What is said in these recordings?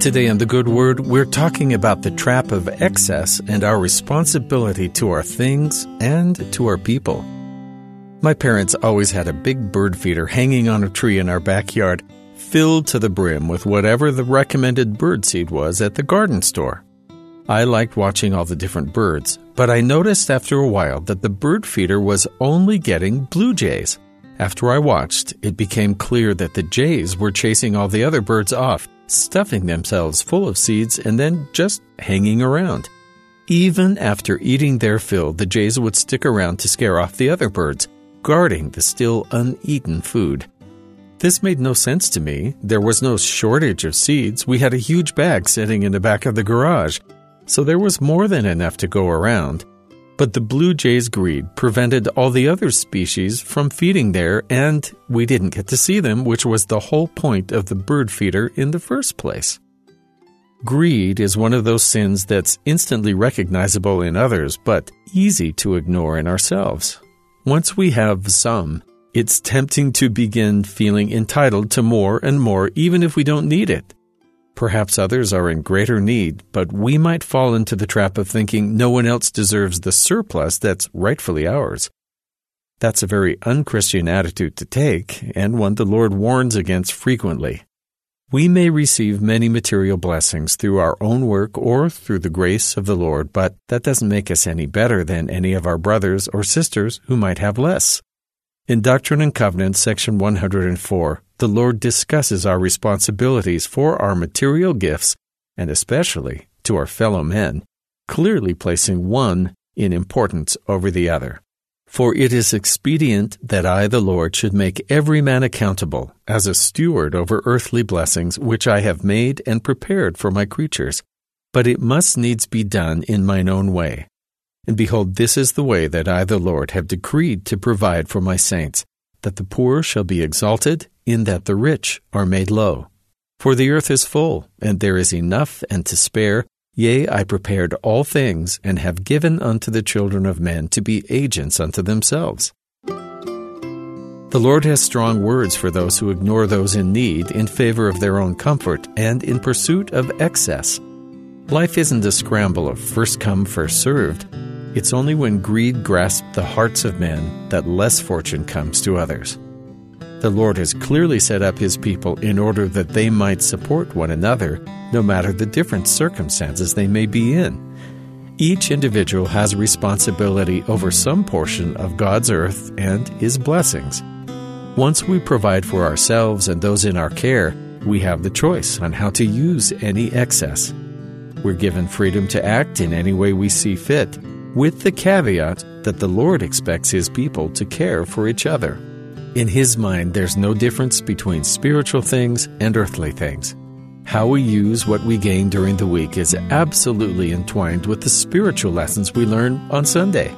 Today on The Good Word, we're talking about the trap of excess and our responsibility to our things and to our people. My parents always had a big bird feeder hanging on a tree in our backyard, filled to the brim with whatever the recommended bird seed was at the garden store. I liked watching all the different birds, but I noticed after a while that the bird feeder was only getting blue jays. After I watched, it became clear that the jays were chasing all the other birds off, stuffing themselves full of seeds and then just hanging around. Even after eating their fill, the jays would stick around to scare off the other birds, guarding the still uneaten food. This made no sense to me. There was no shortage of seeds. We had a huge bag sitting in the back of the garage so there was more than enough to go around. But the blue jay's greed prevented all the other species from feeding there, and we didn't get to see them, which was the whole point of the bird feeder in the first place. Greed is one of those sins that's instantly recognizable in others, but easy to ignore in ourselves. Once we have some, it's tempting to begin feeling entitled to more and more, even if we don't need it. Perhaps others are in greater need, but we might fall into the trap of thinking no one else deserves the surplus that's rightfully ours. That's a very unchristian attitude to take, and one the Lord warns against frequently. We may receive many material blessings through our own work or through the grace of the Lord, but that doesn't make us any better than any of our brothers or sisters who might have less. In Doctrine and Covenants, section 104, the Lord discusses our responsibilities for our material gifts, and especially to our fellow men, clearly placing one in importance over the other. For it is expedient that I, the Lord, should make every man accountable as a steward over earthly blessings which I have made and prepared for my creatures. But it must needs be done in mine own way, and behold, this is the way that I, the Lord, have decreed to provide for my saints, that the poor shall be exalted, in that the rich are made low. For the earth is full, and there is enough and to spare. Yea, I prepared all things, and have given unto the children of men to be agents unto themselves. The Lord has strong words for those who ignore those in need in favor of their own comfort and in pursuit of excess. Life isn't a scramble of first come, first served. It's only when greed grasps the hearts of men that less fortune comes to others. The Lord has clearly set up His people in order that they might support one another, no matter the different circumstances they may be in. Each individual has responsibility over some portion of God's earth and His blessings. Once we provide for ourselves and those in our care, we have the choice on how to use any excess. We're given freedom to act in any way we see fit with the caveat that the Lord expects His people to care for each other. In His mind, there's no difference between spiritual things and earthly things. How we use what we gain during the week is absolutely entwined with the spiritual lessons we learn on Sunday.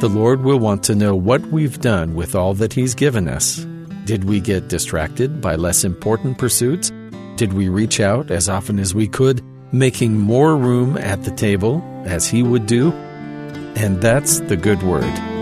The Lord will want to know what we've done with all that He's given us. Did we get distracted by less important pursuits? Did we reach out as often as we could making more room at the table as he would do. And that's the good word.